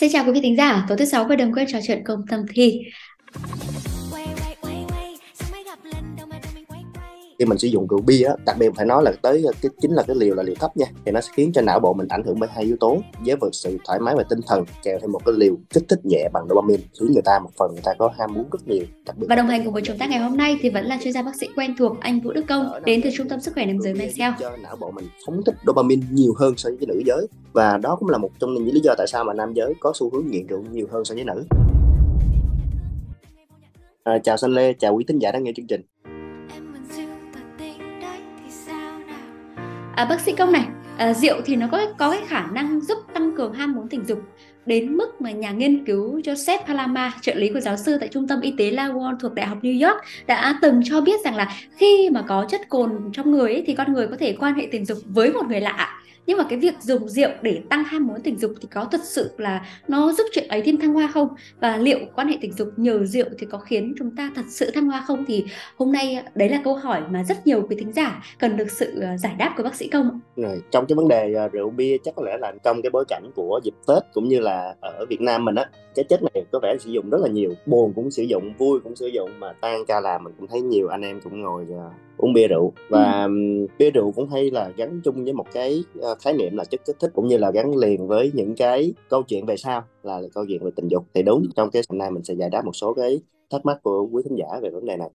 Xin chào quý vị thính giả, tối thứ sáu và đừng quên trò chuyện cùng Tâm Thi. Khi mình sử dụng rượu bia á, đặc biệt phải nói là tới cái chính là cái liều là liều thấp nha thì nó sẽ khiến cho não bộ mình ảnh hưởng bởi hai yếu tố với vượt sự thoải mái về tinh thần kèm thêm một cái liều kích thích nhẹ bằng dopamine khiến người ta một phần người ta có ham muốn rất nhiều đặc biệt và đồng hành cùng với chúng ta ngày hôm nay thì vẫn là chuyên gia bác sĩ quen thuộc anh Vũ Đức Công đến từ trung tâm sức khỏe nam giới Mencel cho não bộ mình phóng thích dopamine nhiều hơn so với nữ giới và đó cũng là một trong những lý do tại sao mà nam giới có xu hướng nghiện rượu nhiều hơn so với nữ À, chào Sinh Lê, chào quý thính giả đang nghe chương trình. À, bác sĩ công này à, rượu thì nó có có cái khả năng giúp tăng cường ham muốn tình dục đến mức mà nhà nghiên cứu Joseph Palama, trợ lý của giáo sư tại trung tâm y tế Lawrence thuộc Đại học New York đã từng cho biết rằng là khi mà có chất cồn trong người ấy, thì con người có thể quan hệ tình dục với một người lạ. Nhưng mà cái việc dùng rượu để tăng ham muốn tình dục thì có thật sự là nó giúp chuyện ấy thêm thăng hoa không? Và liệu quan hệ tình dục nhờ rượu thì có khiến chúng ta thật sự thăng hoa không? Thì hôm nay à, đấy là câu hỏi mà rất nhiều quý thính giả cần được sự à, giải đáp của bác sĩ công rồi trong cái vấn đề à, rượu bia chắc có lẽ là trong cái bối cảnh của dịp tết cũng như là ở việt nam mình á cái chất này có vẻ sử dụng rất là nhiều. Buồn cũng sử dụng vui cũng sử dụng mà tan ca làm mình cũng thấy nhiều anh em cũng ngồi uh, uống bia rượu. Và ừ. bia rượu cũng hay là gắn chung với một cái uh, khái niệm là chất kích thích cũng như là gắn liền với những cái câu chuyện về sau là, là câu chuyện về tình dục. Thì đúng trong cái hôm nay mình sẽ giải đáp một số cái thắc mắc của quý thính giả về vấn đề này.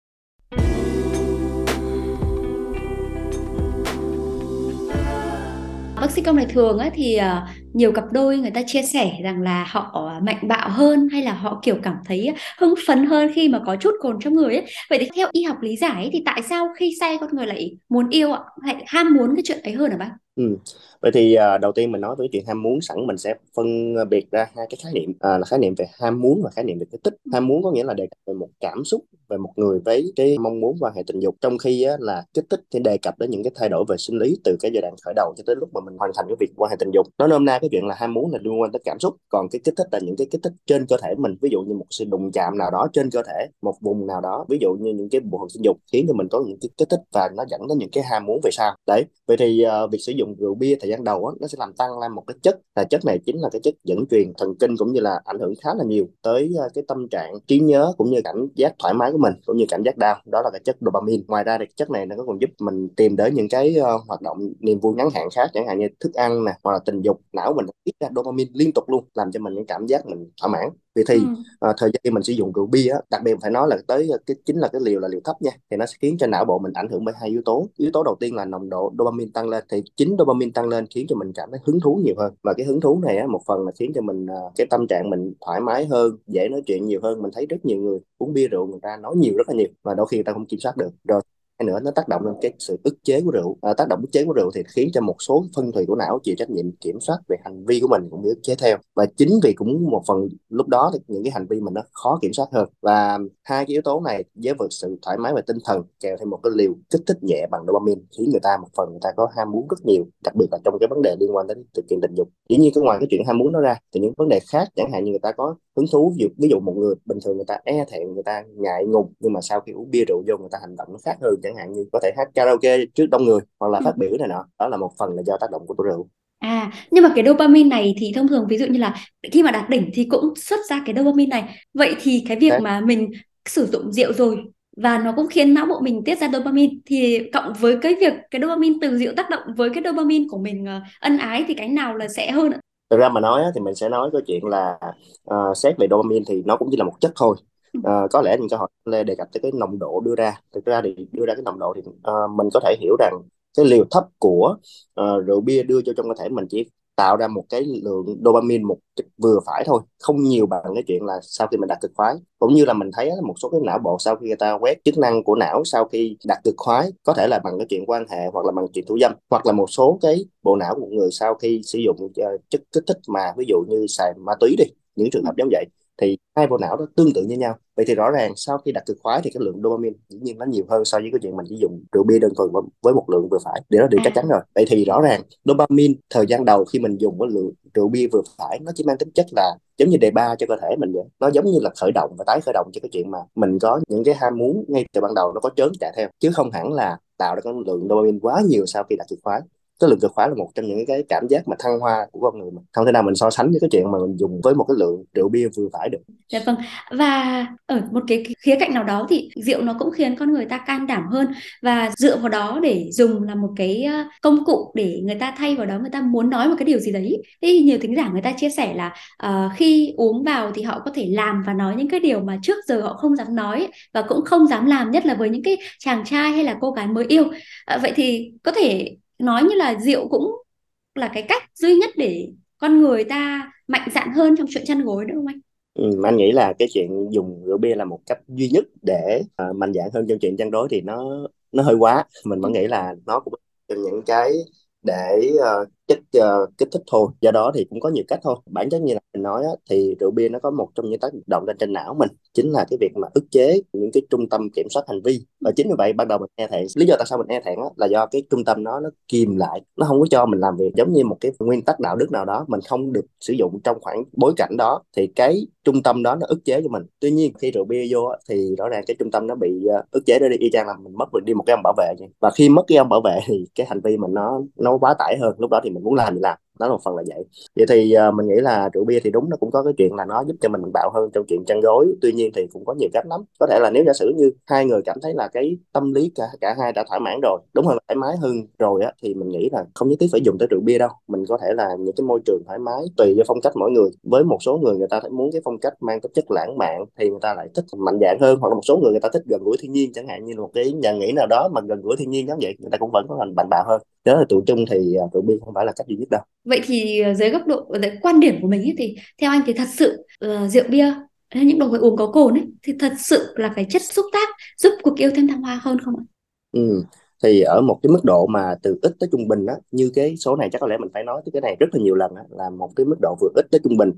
Bác sĩ công này thường á, thì uh, nhiều cặp đôi người ta chia sẻ rằng là họ mạnh bạo hơn hay là họ kiểu cảm thấy hưng phấn hơn khi mà có chút cồn trong người ấy. Vậy thì theo y học lý giải thì tại sao khi say con người lại muốn yêu ạ? Hay ham muốn cái chuyện ấy hơn hả bác? Ừ. Vậy thì uh, đầu tiên mình nói với chuyện ham muốn sẵn mình sẽ phân biệt ra hai cái khái niệm uh, là khái niệm về ham muốn và khái niệm về kích thích. Ham muốn có nghĩa là đề cập về một cảm xúc về một người với cái mong muốn quan hệ tình dục trong khi á, là kích thích thì đề cập đến những cái thay đổi về sinh lý từ cái giai đoạn khởi đầu cho tới lúc mà mình hoàn thành cái việc quan hệ tình dục. Nó nôm na cái chuyện là ham muốn là liên quan tới cảm xúc, còn cái kích thích là những cái kích thích trên cơ thể mình, ví dụ như một sự đụng chạm nào đó trên cơ thể, một vùng nào đó, ví dụ như những cái bộ phận sinh dục khiến cho mình có những cái kích thích và nó dẫn đến những cái ham muốn về sau. Đấy. Vậy thì uh, việc sử dụng rượu bia thời gian đầu á, nó sẽ làm tăng lên một cái chất. Là chất này chính là cái chất dẫn truyền thần kinh cũng như là ảnh hưởng khá là nhiều tới uh, cái tâm trạng trí nhớ cũng như cảm giác thoải mái của mình cũng như cảm giác đau. Đó là cái chất dopamine. Ngoài ra thì chất này nó còn giúp mình tìm đến những cái uh, hoạt động niềm vui ngắn hạn khác chẳng hạn như thức ăn nè hoặc là tình dục não mình tiết ra dopamine liên tục luôn làm cho mình những cảm giác mình thỏa mãn. Vì thì ừ. uh, thời gian khi mình sử dụng rượu bia á, đặc biệt phải nói là tới cái chính là cái liều là liều thấp nha thì nó sẽ khiến cho não bộ mình ảnh hưởng bởi hai yếu tố. Yếu tố đầu tiên là nồng độ dopamine tăng lên thì chính dopamine tăng lên khiến cho mình cảm thấy hứng thú nhiều hơn. Và cái hứng thú này á, một phần là khiến cho mình uh, cái tâm trạng mình thoải mái hơn dễ nói chuyện nhiều hơn. Mình thấy rất nhiều người uống bia rượu người ta nói nhiều rất là nhiều và đôi khi người ta không kiểm soát được. Rồi hay nữa nó tác động lên cái sự ức chế của rượu. À, tác động ức chế của rượu thì khiến cho một số phân thủy của não chịu trách nhiệm kiểm soát về hành vi của mình cũng bị ức chế theo. Và chính vì cũng một phần lúc đó thì những cái hành vi mình nó khó kiểm soát hơn. Và hai cái yếu tố này với vượt sự thoải mái về tinh thần kèm thêm một cái liều kích thích nhẹ bằng dopamine khiến người ta một phần người ta có ham muốn rất nhiều đặc biệt là trong cái vấn đề liên quan đến thực hiện tình dục. Dĩ nhiên cái ngoài cái chuyện ham muốn nó ra thì những vấn đề khác chẳng hạn như người ta có hứng thú ví dụ, ví dụ một người bình thường người ta e thẹn người ta ngại ngùng nhưng mà sau khi uống bia rượu vô người ta hành động nó khác hơn chẳng hạn như có thể hát karaoke trước đông người hoặc là ừ. phát biểu này nọ đó là một phần là do tác động của rượu À, nhưng mà cái dopamine này thì thông thường ví dụ như là khi mà đạt đỉnh thì cũng xuất ra cái dopamine này. Vậy thì cái việc Thế. mà mình sử dụng rượu rồi và nó cũng khiến não bộ mình tiết ra dopamine thì cộng với cái việc cái dopamine từ rượu tác động với cái dopamine của mình uh, ân ái thì cái nào là sẽ hơn ạ? Thực ra mà nói thì mình sẽ nói cái chuyện là uh, xét về dopamine thì nó cũng chỉ là một chất thôi à, có lẽ những câu hỏi lê đề cập tới cái nồng độ đưa ra. Thực ra thì đưa ra cái nồng độ thì à, mình có thể hiểu rằng cái liều thấp của à, rượu bia đưa cho trong cơ thể mình chỉ tạo ra một cái lượng dopamine một vừa phải thôi không nhiều bằng cái chuyện là sau khi mình đặt cực khoái. Cũng như là mình thấy một số cái não bộ sau khi người ta quét chức năng của não sau khi đặt cực khoái có thể là bằng cái chuyện quan hệ hoặc là bằng chuyện thủ dâm hoặc là một số cái bộ não của người sau khi sử dụng chất kích thích mà ví dụ như xài ma túy đi những trường hợp giống vậy thì hai bộ não đó tương tự như nhau. Vậy thì rõ ràng sau khi đặt cực khoái thì cái lượng dopamine dĩ nhiên nó nhiều hơn so với cái chuyện mình chỉ dùng rượu bia đơn thuần với một lượng vừa phải. Để đó điều chắc chắn rồi. Vậy thì rõ ràng dopamine thời gian đầu khi mình dùng với lượng rượu bia vừa phải nó chỉ mang tính chất là giống như đề ba cho cơ thể mình vậy. Nó giống như là khởi động và tái khởi động cho cái chuyện mà mình có những cái ham muốn ngay từ ban đầu nó có chớn chạy theo. Chứ không hẳn là tạo ra cái lượng dopamine quá nhiều sau khi đặt cực khoái cái lượng cực khoái là một trong những cái cảm giác mà thăng hoa của con người mà không thể nào mình so sánh với cái chuyện mà mình dùng với một cái lượng rượu bia vừa phải được. Dạ vâng. Và ở một cái khía cạnh nào đó thì rượu nó cũng khiến con người ta can đảm hơn. Và dựa vào đó để dùng là một cái công cụ để người ta thay vào đó người ta muốn nói một cái điều gì đấy. Thì nhiều thính giả người ta chia sẻ là uh, khi uống vào thì họ có thể làm và nói những cái điều mà trước giờ họ không dám nói và cũng không dám làm nhất là với những cái chàng trai hay là cô gái mới yêu. Uh, vậy thì có thể nói như là rượu cũng là cái cách duy nhất để con người ta mạnh dạn hơn trong chuyện chăn gối đúng không anh? Ừ, anh nghĩ là cái chuyện dùng rượu bia là một cách duy nhất để uh, mạnh dạn hơn trong chuyện chăn gối thì nó nó hơi quá mình vẫn nghĩ là nó cũng trong những cái để uh, kích uh, kích thích thôi. Do đó thì cũng có nhiều cách thôi. Bản chất như là mình nói á, thì rượu bia nó có một trong những tác động lên trên não mình chính là cái việc mà ức chế những cái trung tâm kiểm soát hành vi. Và chính vì vậy ban đầu mình e thẹn lý do tại sao mình e thẹn á, là do cái trung tâm nó nó kìm lại nó không có cho mình làm việc. Giống như một cái nguyên tắc đạo đức nào đó mình không được sử dụng trong khoảng bối cảnh đó thì cái trung tâm đó nó ức chế cho mình. Tuy nhiên khi rượu bia vô á, thì rõ ràng cái trung tâm nó bị uh, ức chế đó đi y chang là mình mất đi một cái ông bảo vệ vậy. và khi mất cái ông bảo vệ thì cái hành vi mình nó nó quá tải hơn. Lúc đó thì mình muốn làm thì làm đó là một phần là vậy. Vậy thì uh, mình nghĩ là rượu bia thì đúng nó cũng có cái chuyện là nó giúp cho mình bạo hơn trong chuyện chăn gối tuy nhiên thì cũng có nhiều cách lắm. Có thể là nếu giả sử như hai người cảm thấy là cái tâm lý cả cả hai đã thỏa mãn rồi đúng hơn thoải mái hơn rồi á thì mình nghĩ là không nhất thiết phải dùng tới rượu bia đâu. Mình có thể là những cái môi trường thoải mái tùy do phong cách mỗi người. Với một số người người ta muốn cái phong cách mang tính chất lãng mạn thì người ta lại thích mạnh dạn hơn hoặc là một số người người ta thích gần gũi thiên nhiên chẳng hạn như một cái nhà nghỉ nào đó mà gần gũi thiên nhiên giống vậy người ta cũng vẫn có thành mạnh bạo hơn đó là tụ chung thì rượu bia không phải là cách duy nhất đâu vậy thì ờ, dưới góc độ dưới quan điểm của mình ấy, thì theo anh thì thật sự uh, rượu bia hay những đồ uống có cồn ấy thì thật sự là cái chất xúc tác giúp cuộc yêu thêm thăng hoa hơn không ạ? Ừ. Thì ở một cái mức độ mà từ ít tới trung bình á, như cái số này chắc có lẽ mình phải nói tới cái này rất là nhiều lần á, là một cái mức độ vừa ít tới trung bình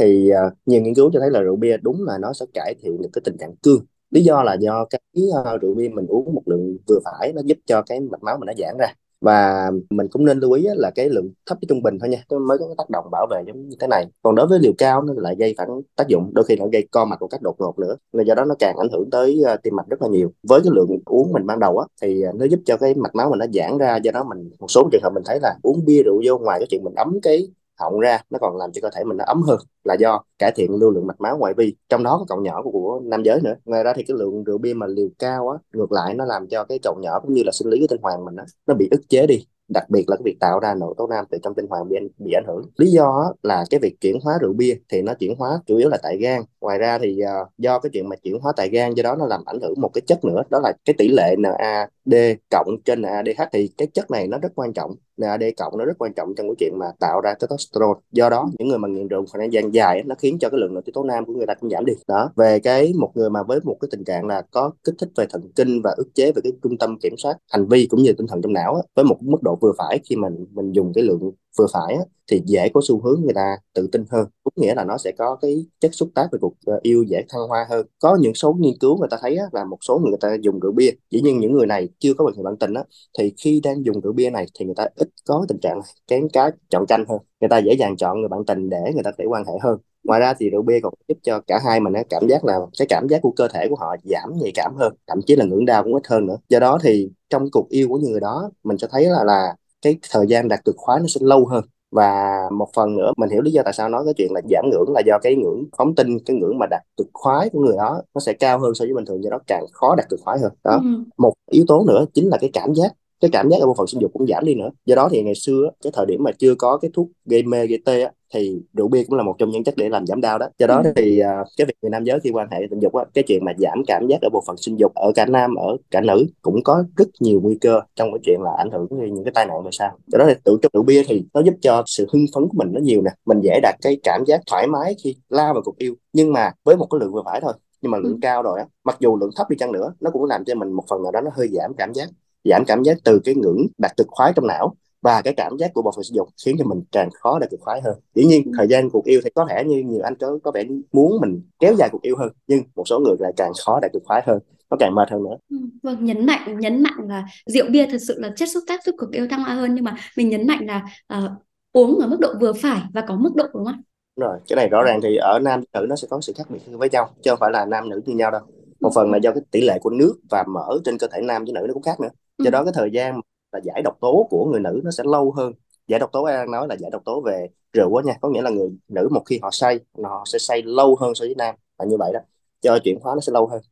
thì uh, nhiều nghiên cứu cho thấy là rượu bia đúng là nó sẽ cải thiện được cái tình trạng cương lý do là do cái uh, rượu bia mình uống một lượng vừa phải nó giúp cho cái mạch máu mình nó giãn ra và mình cũng nên lưu ý là cái lượng thấp với trung bình thôi nha mới có cái tác động bảo vệ giống như thế này. Còn đối với liều cao nó lại gây phản tác dụng, đôi khi nó gây co mạch một cách đột ngột nữa, nên do đó nó càng ảnh hưởng tới ờ, tim mạch rất là nhiều. Với cái lượng uống mình ban đầu á, thì ờ, nó giúp cho cái mạch máu mình nó giãn ra, do đó mình một số trường hợp mình thấy là uống bia rượu vô ngoài cái chuyện mình ấm cái họng ra nó còn làm cho cơ thể mình nó ấm hơn là do cải thiện lưu lượng mạch máu ngoại vi. Trong đó có cậu nhỏ của, của nam giới nữa. Ngoài ra thì cái lượng rượu bia mà liều cao á ngược lại nó làm cho cái cậu nhỏ cũng như là sinh lý của tinh hoàng mình á nó bị ức chế đi. Đặc biệt là cái việc tạo ra nội tố nam từ trong tinh hoàng bị bị ảnh hưởng. Lý do là cái việc chuyển hóa rượu bia thì nó chuyển hóa chủ yếu là tại gan. Ngoài ra thì uh, do cái chuyện mà chuyển hóa tại gan do đó nó làm ảnh hưởng một cái chất nữa đó là cái tỷ lệ NAD cộng trên NADH thì cái chất này nó rất quan trọng. NAD cộng nó rất quan trọng trong cái chuyện mà tạo ra testosterone. Do đó, những người mà nghiện rượu khoảng thời gian dài nó khiến cho cái lượng nội tiết tố nam của người ta cũng giảm đi. Đó, về cái một người mà với một cái tình trạng là có kích thích về thần kinh và ức chế về cái trung tâm kiểm soát hành vi cũng như tinh thần trong não với một mức độ vừa phải khi mình mình dùng cái lượng vừa phải á, thì dễ có xu hướng người ta tự tin hơn. Cũng nghĩa là nó sẽ có cái chất xúc tác về cuộc ờ, yêu dễ thăng hoa hơn. Có những số nghiên cứu người ta thấy á, là một số người ta dùng rượu bia. Dĩ nhiên những người này chưa có bệnh bạn tình á, thì khi đang dùng rượu bia này thì người ta ít có tình trạng kén cá chọn canh hơn. Người ta dễ dàng chọn người bạn tình để người ta thể quan hệ hơn. Ngoài ra thì rượu bia còn giúp cho cả hai mình cảm giác là cái cảm giác của cơ thể của họ giảm nhạy cảm hơn thậm chí là ngưỡng đau cũng ít hơn nữa. Do đó thì trong cuộc yêu của những người đó mình cho thấy là là cái thời gian đạt cực khoái nó sẽ lâu hơn. Và một phần nữa mình hiểu lý do tại sao nói cái chuyện là giảm ngưỡng là do cái ngưỡng phóng tinh cái ngưỡng mà đạt cực khoái của người đó nó sẽ cao hơn so với bình thường do đó càng khó đạt cực khoái hơn. Đó. Ừ. một yếu tố nữa chính là cái cảm giác cái cảm giác ở bộ phận sinh dục cũng giảm đi nữa. Do đó thì ngày xưa cái thời điểm mà chưa có cái thuốc gây mê gây tê á, thì rượu bia cũng là một trong những chất để làm giảm đau đó. Do đó ừ. thì uh, cái việc người nam giới khi quan hệ tình dục á, cái chuyện mà giảm cảm giác ở bộ phận sinh dục ở cả nam ở cả nữ cũng có rất nhiều nguy cơ trong cái chuyện là ảnh hưởng đến những cái tai nạn về sau. Do đó thì tự trong rượu bia thì nó giúp cho sự hưng phấn của mình nó nhiều nè. Mình dễ đạt cái cảm giác thoải mái khi lao vào cuộc yêu. Nhưng mà với một cái lượng vừa phải thôi nhưng mà lượng ừ. cao rồi á mặc dù lượng thấp đi chăng nữa nó cũng làm cho mình một phần nào đó nó hơi giảm cảm giác giảm cảm giác từ cái ngưỡng đạt cực khoái trong não và cái cảm giác của bộ phận sinh dục khiến cho mình càng khó đạt cực khoái hơn. Dĩ nhiên thời gian cuộc yêu thì có thể như nhiều anh có có vẻ muốn mình kéo dài cuộc yêu hơn nhưng một số người lại càng khó đạt cực khoái hơn nó càng mệt hơn nữa. Ừ, vâng nhấn mạnh nhấn mạnh là rượu bia thật sự là chất xúc tác giúp cuộc yêu thăng hoa hơn nhưng mà mình nhấn mạnh là uh, uống ở mức độ vừa phải và có mức độ đúng không đúng rồi cái này rõ ràng thì ở nam nữ nó sẽ có sự khác biệt với nhau chứ không phải là nam nữ như nhau đâu. Một phần là do cái tỷ lệ của nước và mỡ trên cơ thể nam với nữ nó cũng khác nữa do ừ. đó cái thời gian là giải độc tố của người nữ nó sẽ lâu hơn giải độc tố đang nói là giải độc tố về rượu á nha có nghĩa là người nữ một khi họ say họ sẽ say lâu hơn so với nam là như vậy đó cho chuyển hóa nó sẽ lâu hơn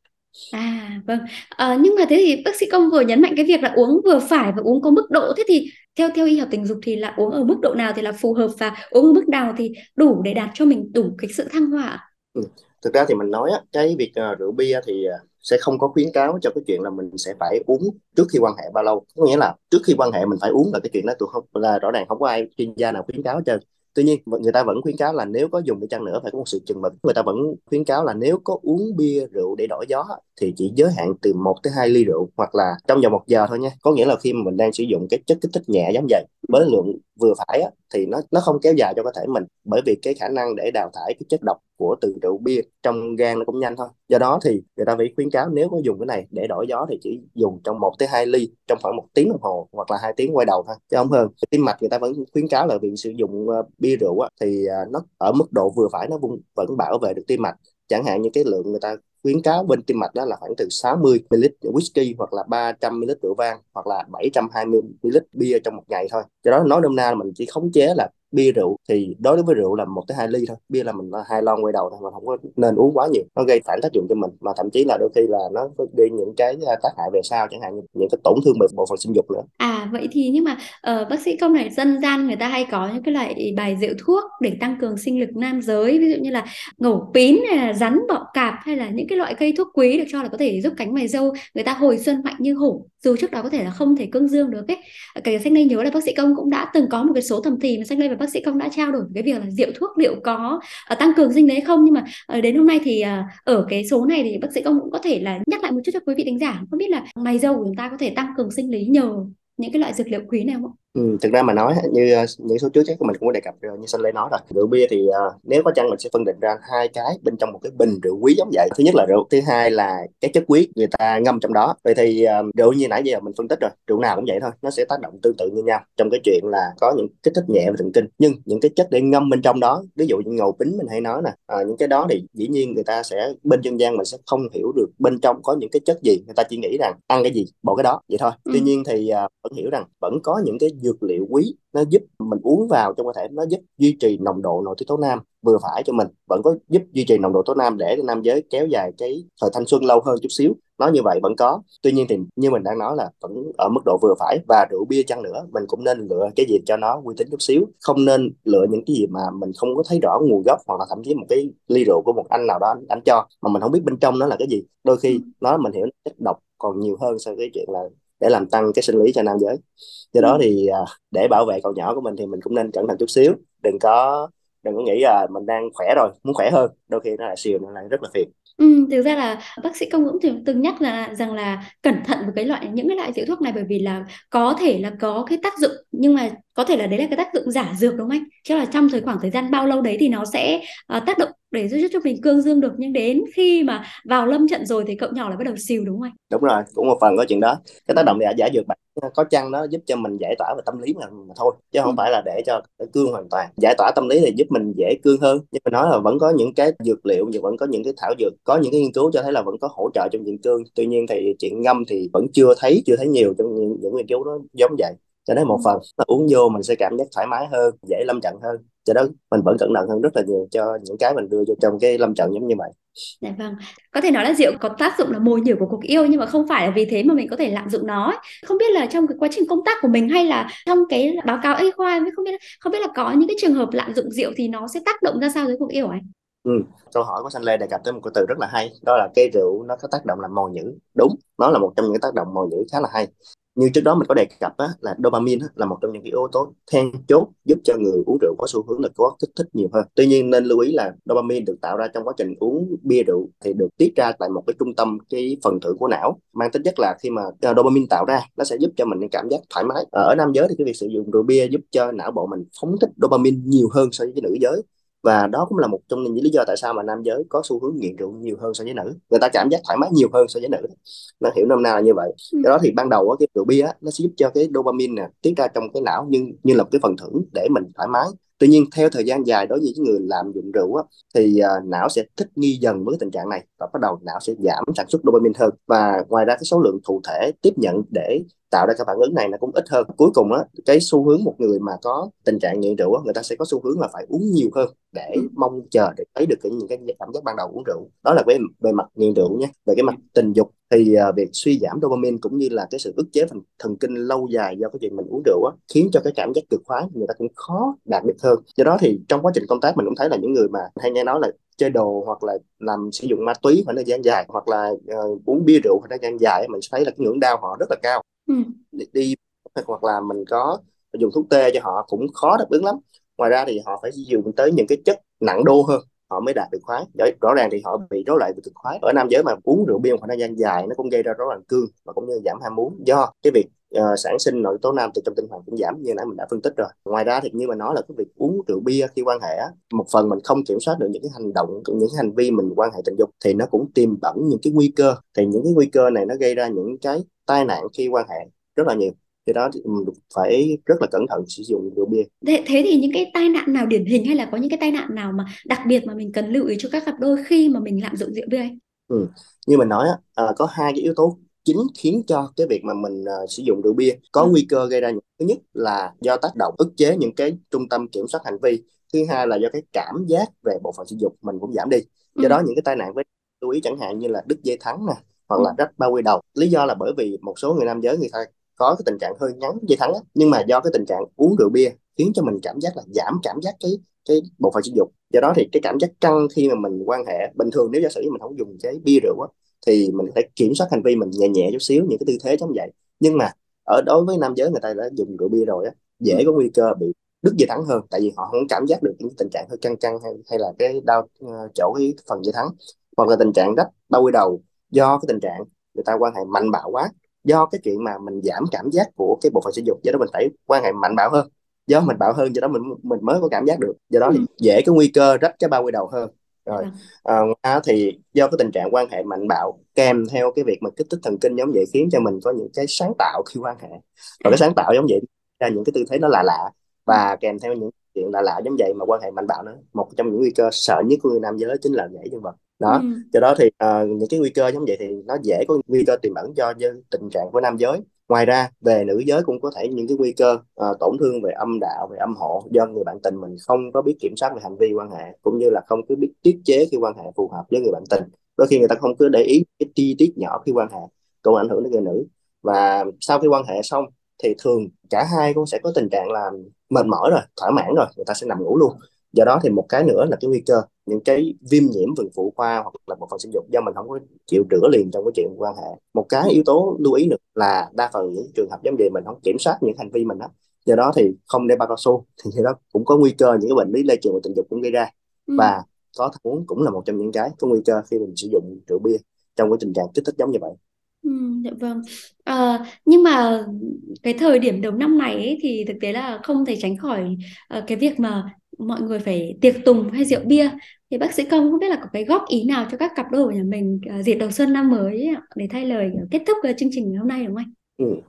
À vâng, ờ, nhưng mà thế thì bác sĩ Công vừa nhấn mạnh cái việc là uống vừa phải và uống có mức độ. Thế thì theo theo y học tình dục thì là uống ở mức độ nào thì là phù hợp và uống ở mức nào thì đủ để đạt cho mình đủ cái sự thăng hoa? Ừ. Thực ra thì mình nói á, cái việc uh, rượu bia thì uh, sẽ không có khuyến cáo cho cái chuyện là mình sẽ phải uống trước khi quan hệ bao lâu. Có nghĩa là trước khi quan hệ mình phải uống là cái chuyện đó tôi không là rõ ràng không có ai chuyên gia nào khuyến cáo hết trơn tuy nhiên người ta vẫn khuyến cáo là nếu có dùng đi chăng nữa phải có một sự chừng mực. Người ta vẫn khuyến cáo là nếu có uống bia rượu để đổi gió thì chỉ giới hạn từ 1 tới 2 ly rượu hoặc là trong vòng một giờ thôi nha. Có nghĩa là khi mà mình đang sử dụng cái chất kích thích nhẹ giống vậy với lượng vừa phải á, thì nó nó không kéo dài cho cơ thể mình bởi vì cái khả năng để đào thải cái chất độc của từ rượu bia trong gan nó cũng nhanh thôi. Do đó thì người ta phải khuyến cáo nếu có dùng cái này để đổi gió thì chỉ dùng trong 1 tới 2 ly trong khoảng một tiếng đồng hồ hoặc là hai tiếng quay đầu thôi chứ không hơn. Tim mạch người ta vẫn khuyến cáo là việc sử dụng uh, bia rượu á, thì à, nó ở mức độ vừa phải nó vẫn bảo vệ được tim mạch. Chẳng hạn như cái lượng người ta khuyến cáo bên tim mạch đó là khoảng từ 60 ml whisky hoặc là 300 ml rượu vang hoặc là 720 ml bia trong một ngày thôi. Do đó nói nôm na là mình chỉ khống chế là bia rượu thì đối với rượu là một tới hai ly thôi. Bia là mình hai lon quay đầu thôi mà không có nên uống quá nhiều. Nó gây phản tác dụng cho mình mà thậm chí là đôi khi là nó gây những cái tác hại về sau chẳng hạn như những cái tổn thương về bộ phận sinh dục nữa. À vậy thì nhưng mà uh, bác sĩ công này dân gian người ta hay có những cái loại bài rượu thuốc để tăng cường sinh lực nam giới ví dụ như là ngổ pín hay là rắn bọ cạp hay là những cái loại cây thuốc quý được cho là có thể giúp cánh mày dâu người ta hồi xuân mạnh như hổ. Dù trước đó có thể là không thể cương dương được ấy. Cái sách này nhớ là bác sĩ công cũng đã từng có một cái số thầm thì mà sách này và bác sĩ công đã trao đổi cái việc là rượu thuốc liệu có uh, tăng cường sinh đấy không. Nhưng mà uh, đến hôm nay thì uh, ở cái số này thì bác sĩ công cũng có thể là nhắc lại một chút cho quý vị đánh giả. Không biết là mày dâu của chúng ta có thể tăng cường sinh lý nhờ những cái loại dược liệu quý này không ạ? Ừ, thực ra mà nói như ờ, những số trước chắc mình cũng có đề cập rồi như Sinh Lê nói rồi. Rượu bia thì uh, nếu có chăng mình sẽ phân định ra hai cái bên trong một cái bình rượu quý giống vậy. Thứ nhất là rượu thứ hai là cái chất quý người ta ngâm trong đó. Vậy thì uh, rượu như nãy giờ mình phân tích rồi rượu nào cũng vậy thôi nó sẽ tác động tương tự như nhau trong cái chuyện là có những kích thích nhẹ và thần kinh. Nhưng những cái chất để ngâm bên trong đó ví dụ như ngầu bính mình hay nói nè uh, những cái đó thì dĩ nhiên người ta sẽ bên dân gian mình sẽ không hiểu được bên trong có những cái chất gì. Người ta chỉ nghĩ rằng ăn cái gì bỏ cái đó vậy thôi. Ừ. tuy nhiên thì uh, vẫn hiểu rằng vẫn có những cái dược liệu quý nó giúp mình uống vào trong cơ thể nó giúp duy trì nồng độ nội tiết tố nam vừa phải cho mình. Vẫn có giúp duy trì nồng độ tố nam để nam giới kéo dài cái thời thanh xuân lâu hơn chút xíu. Nói như vậy vẫn có. Tuy nhiên thì như mình đang nói là vẫn ở mức độ vừa phải và rượu bia chăng nữa mình cũng nên lựa cái gì cho nó uy tín chút xíu. Không nên lựa những cái gì mà mình không có thấy rõ nguồn gốc hoặc là thậm chí một cái ly rượu của một anh nào đó anh, anh cho mà mình không biết bên trong nó là cái gì. Đôi khi ừ. nó mình hiểu chất độc còn nhiều hơn so với chuyện là để làm tăng cái sinh lý cho nam giới do đó ừ. thì à, để bảo vệ cậu nhỏ của mình thì mình cũng nên cẩn thận chút xíu đừng có đừng có nghĩ là mình đang khỏe rồi muốn khỏe hơn đôi khi nó lại siêu nó lại rất là phiền Ừ, thực ra là bác sĩ công cũng từng, từng nhắc là rằng là cẩn thận với cái loại những cái loại rượu thuốc này bởi vì là có thể là có cái tác dụng nhưng mà có thể là đấy là cái tác dụng giả dược đúng không anh? Chứ là trong thời khoảng thời gian bao lâu đấy thì nó sẽ uh, tác động để giúp cho mình cương dương được nhưng đến khi mà vào lâm trận rồi thì cậu nhỏ lại bắt đầu xìu đúng không anh? Đúng rồi, cũng một phần có chuyện đó. Cái tác động giả, giả dược bạn có chăng nó giúp cho mình giải tỏa về tâm lý mà, mà thôi chứ không ừ. phải là để cho để cương hoàn toàn giải tỏa tâm lý thì giúp mình dễ cương hơn nhưng mà nói là vẫn có những cái dược liệu vẫn có những cái thảo dược có những cái nghiên cứu cho thấy là vẫn có hỗ trợ trong chuyện cương tuy nhiên thì chuyện ngâm thì vẫn chưa thấy chưa thấy nhiều trong những, những nghiên cứu đó giống vậy cho nên một ừ. phần là uống vô mình sẽ cảm giác thoải mái hơn dễ lâm trận hơn cho đó mình vẫn cẩn thận hơn rất là nhiều cho những cái mình đưa vô trong cái lâm trận giống như vậy Dạ vâng, có thể nói là rượu có tác dụng là mồi nhử của cuộc yêu nhưng mà không phải là vì thế mà mình có thể lạm dụng nó. Ấy. Không biết là trong cái quá trình công tác của mình hay là trong cái báo cáo y khoa không biết không biết là có những cái trường hợp lạm dụng rượu thì nó sẽ tác động ra sao với cuộc yêu ấy? Ừ, câu hỏi của Sanh Lê đề cập tới một cái từ rất là hay đó là cái rượu nó có tác động làm mồi nhử đúng nó là một trong những tác động mồi nhử khá là hay như trước đó mình có đề cập á, là dopamine á, là một trong những cái yếu tố then chốt giúp cho người uống rượu có xu hướng là có kích thích nhiều hơn. Tuy nhiên nên lưu ý là dopamine được tạo ra trong quá trình uống bia rượu thì được tiết ra tại một cái trung tâm cái phần thưởng của não. Mang tính chất là khi mà ờ, dopamine tạo ra nó sẽ giúp cho mình cảm giác thoải mái. Ở nam giới thì cái việc sử dụng rượu bia giúp cho não bộ mình phóng thích dopamine nhiều hơn so với nữ giới và đó cũng là một trong những lý do tại sao mà nam giới có xu hướng nghiện rượu nhiều hơn so với nữ. Người ta cảm giác thoải mái nhiều hơn so với nữ. Nó hiểu nôm na là như vậy. Ừ. do đó thì ban đầu cái rượu bia nó sẽ giúp cho cái dopamine nè tiết ra trong cái não nhưng như là một cái phần thưởng để mình thoải mái. Tuy nhiên theo thời gian dài đối với những người làm dụng rượu á, thì uh, não sẽ thích nghi dần với cái tình trạng này và bắt đầu não sẽ giảm sản xuất dopamine hơn. Và ngoài ra cái số lượng thụ thể tiếp nhận để tạo ra cái phản ứng này nó cũng ít hơn. Cuối cùng á cái xu hướng một người mà có tình trạng nghiện rượu á người ta sẽ có xu hướng là phải uống nhiều hơn để ừ. mong chờ để thấy được cái những cái cảm giác ban đầu uống rượu. Đó là về về mặt nghiện rượu nhé về cái mặt tình dục thì uh, việc suy giảm dopamine cũng như là cái sự ức chế thần, thần kinh lâu dài do cái chuyện mình uống rượu á khiến cho cái cảm giác cực khoái người ta cũng khó đạt được hơn. Do đó thì trong quá trình công tác mình cũng thấy là những người mà hay nghe nói là chơi đồ hoặc là làm sử dụng ma túy khoảng thời gian dài hoặc là uh, uống bia rượu khoảng thời gian dài mình thấy là cái ngưỡng đau họ rất là cao ừ. đi, đi hoặc là mình có dùng thuốc tê cho họ cũng khó đáp ứng lắm. Ngoài ra thì họ phải dùng tới những cái chất nặng đô hơn họ mới đạt được khoái rõ ràng thì họ bị rối loạn về cực khoái ở nam giới mà uống rượu bia một khoảng thời gian dài nó cũng gây ra rối loạn cương và cũng như giảm ham muốn. Do cái việc uh, sản sinh nội tố nam từ trong tinh hoàn cũng giảm như nãy mình đã phân tích rồi. Ngoài ra thì như mà nói là cái việc uống rượu bia khi quan hệ một phần mình không kiểm soát được những cái hành động những cái hành vi mình quan hệ tình dục thì nó cũng tiềm ẩn những cái nguy cơ. Thì những cái nguy cơ này nó gây ra những cái tai nạn khi quan hệ rất là nhiều thì đó thì phải rất là cẩn thận sử dụng rượu bia thế, thế thì những cái tai nạn nào điển hình hay là có những cái tai nạn nào mà đặc biệt mà mình cần lưu ý cho các cặp đôi khi mà mình lạm dụng rượu bia ừ. như mình nói à, có hai cái yếu tố chính khiến cho cái việc mà mình uh, sử dụng rượu bia có ừ. nguy cơ gây ra những thứ nhất là do tác động ức chế những cái trung tâm kiểm soát hành vi thứ hai là do cái cảm giác về bộ phận sinh dục mình cũng giảm đi do ừ. đó những cái tai nạn với lưu ý chẳng hạn như là đứt dây thắng nè hoặc ừ. là rách bao quy đầu. Lý do là bởi vì một số người nam giới người ta có cái tình trạng hơi ngắn dây thắng á. Nhưng mà do cái tình trạng uống rượu bia khiến cho mình cảm giác là giảm cảm giác cái cái bộ phận sinh dục. Do đó thì cái cảm giác căng khi mà mình quan hệ bình thường nếu giả sử mình không dùng cái bia rượu á thì mình phải kiểm soát hành vi mình nhẹ nhẹ chút xíu những cái tư thế giống vậy. Nhưng mà ở đối với nam giới người ta đã dùng rượu bia rồi á dễ có nguy cơ bị đứt dây thắng hơn. Tại vì họ không cảm giác được những tình trạng hơi căng căng hay hay là cái đau uh, chỗ cái phần dây thắng. Hoặc là tình trạng rách bao quy đầu do cái tình trạng người ta quan hệ mạnh bạo quá do cái chuyện mà mình giảm cảm giác của cái bộ phận sinh dục do đó mình phải quan hệ mạnh bạo hơn. Do mình bạo hơn do đó mình mình mới có cảm giác được do đó thì ừ. dễ có nguy cơ rách cái bao quy đầu hơn. Rồi à, à, thì do cái tình trạng quan hệ mạnh bạo kèm theo cái việc mà kích thích thần kinh giống vậy khiến cho mình có những cái sáng tạo khi quan hệ. Và cái sáng tạo giống vậy ra những cái tư thế nó lạ lạ và kèm theo những chuyện lạ lạ giống vậy mà quan hệ mạnh bạo nữa. Một trong những nguy cơ sợ nhất của người nam giới chính là gãy dương vật đó ừ. do đó thì uh, những cái nguy cơ giống vậy thì nó dễ có nguy cơ tiềm ẩn cho tình trạng của nam giới. Ngoài ra về nữ giới cũng có thể những cái nguy cơ uh, tổn thương về âm đạo về âm hộ do người bạn tình mình không có biết kiểm soát về hành vi quan hệ cũng như là không có biết tiết chế khi quan hệ phù hợp với người bạn tình. Đôi khi người ta không cứ để ý cái chi tiết nhỏ khi quan hệ cũng ảnh hưởng đến người nữ. Và sau khi quan hệ xong thì thường cả hai cũng sẽ có tình trạng là mệt mỏi rồi thỏa mãn rồi người ta sẽ nằm ngủ luôn do đó thì một cái nữa là cái nguy cơ những cái viêm nhiễm vườn phụ khoa hoặc là một phần sinh dục do mình không có chịu rửa liền trong cái chuyện quan hệ một cái yếu tố lưu ý nữa là đa phần những trường hợp giống vậy mình không kiểm soát những hành vi mình đó do đó thì không đeo bao cao su thì đó cũng có nguy cơ những cái bệnh lý lây truyền tình dục cũng gây ra ừ. và có thức uống cũng là một trong những cái có nguy cơ khi mình sử dụng rượu bia trong cái tình trạng kích thích giống như vậy Ừ, dạ vâng. Ờ, nhưng mà cái thời điểm đầu năm này ấy, thì thực tế là không thể tránh khỏi ờ, cái việc mà mọi người phải tiệc tùng hay rượu bia thì bác sĩ công không biết là có cái góp ý nào cho các cặp đôi của nhà mình uh, dịp đầu xuân năm mới để thay lời kết thúc uh, chương trình ngày hôm nay đúng không anh? Ừ.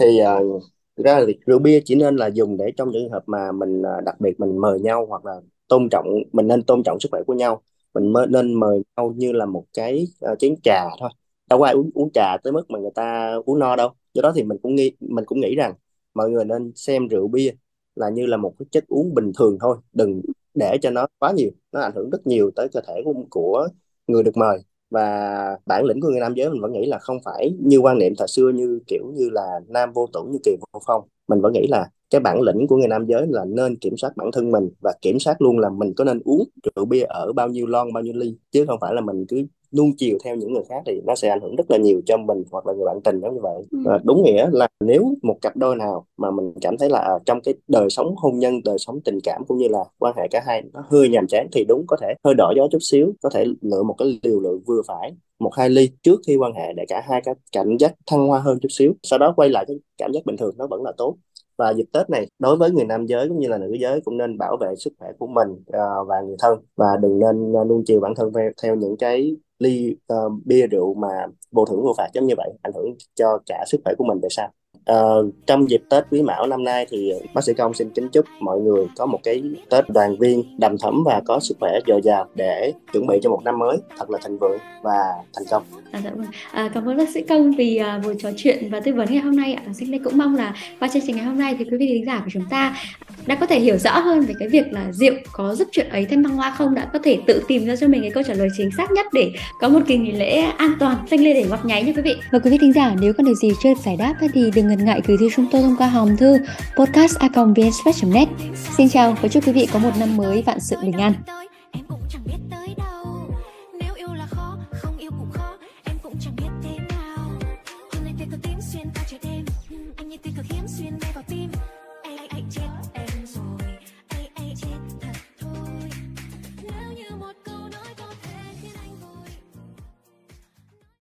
Thì uh, ra là rượu bia chỉ nên là dùng để trong những trường hợp mà mình uh, đặc biệt mình mời nhau hoặc là tôn trọng mình nên tôn trọng sức khỏe của nhau mình mới nên mời nhau như là một cái uh, chén trà thôi đâu có ai uống uống trà tới mức mà người ta uống no đâu do đó thì mình cũng nghĩ mình cũng nghĩ rằng mọi người nên xem rượu bia là như là một cái chất uống bình thường thôi đừng để cho nó quá nhiều nó ảnh hưởng rất nhiều tới cơ thể của, của người được mời. Và bản lĩnh của người nam giới mình vẫn nghĩ là không phải như quan niệm thời xưa như kiểu như là nam vô tử như kỳ vô phong. Mình vẫn nghĩ là cái bản lĩnh của người nam giới là nên kiểm soát bản thân mình và kiểm soát luôn là mình có nên uống rượu bia ở bao nhiêu lon bao nhiêu ly chứ không phải là mình cứ nuông chiều theo những người khác thì nó sẽ ảnh hưởng rất là nhiều cho mình hoặc là người bạn tình giống như vậy ừ. à, đúng nghĩa là nếu một cặp đôi nào mà mình cảm thấy là à, trong cái đời sống hôn nhân đời sống tình cảm cũng như là quan hệ cả hai nó hơi nhàm chán thì đúng có thể hơi đỏ gió chút xíu có thể lựa một cái liều lượng vừa phải một hai ly trước khi quan hệ để cả hai cái cảm giác thăng hoa hơn chút xíu sau đó quay lại cái cảm giác bình thường nó vẫn là tốt và dịp Tết này đối với người nam giới cũng như là nữ giới cũng nên bảo vệ sức khỏe của mình uh, và người thân. Và đừng nên à, nuông chiều bản thân theo, theo những cái ly uh, bia rượu mà vô thưởng vô phạt giống như vậy ảnh hưởng cho cả sức khỏe của mình về sau uh, trong dịp Tết Quý Mão năm nay thì bác sĩ Công xin kính chúc mọi người có một cái Tết đoàn viên đầm thẫm và có sức khỏe dồi dào để chuẩn bị cho một năm mới thật là thành vượng và thành công. À, dạ vâng. à, cảm ơn bác sĩ Công vì uh, buổi trò chuyện và tư vấn ngày hôm nay ạ. Sinh Lê cũng mong là qua chương trình ngày hôm nay thì quý vị khán giả của chúng ta đã có thể hiểu rõ hơn về cái việc là rượu có giúp chuyện ấy thêm băng hoa không đã có thể tự tìm ra cho mình cái câu trả lời chính xác nhất để có một kỳ nghỉ lễ an toàn xanh lê để ngọc nháy nha quý vị và quý vị thính giả nếu có điều gì chưa được giải đáp thì đừng ngần ngần ngại gửi thư chúng tôi thông qua hòm thư podcast.vnsfest.net. Xin chào và chúc quý vị có một năm mới vạn sự bình an.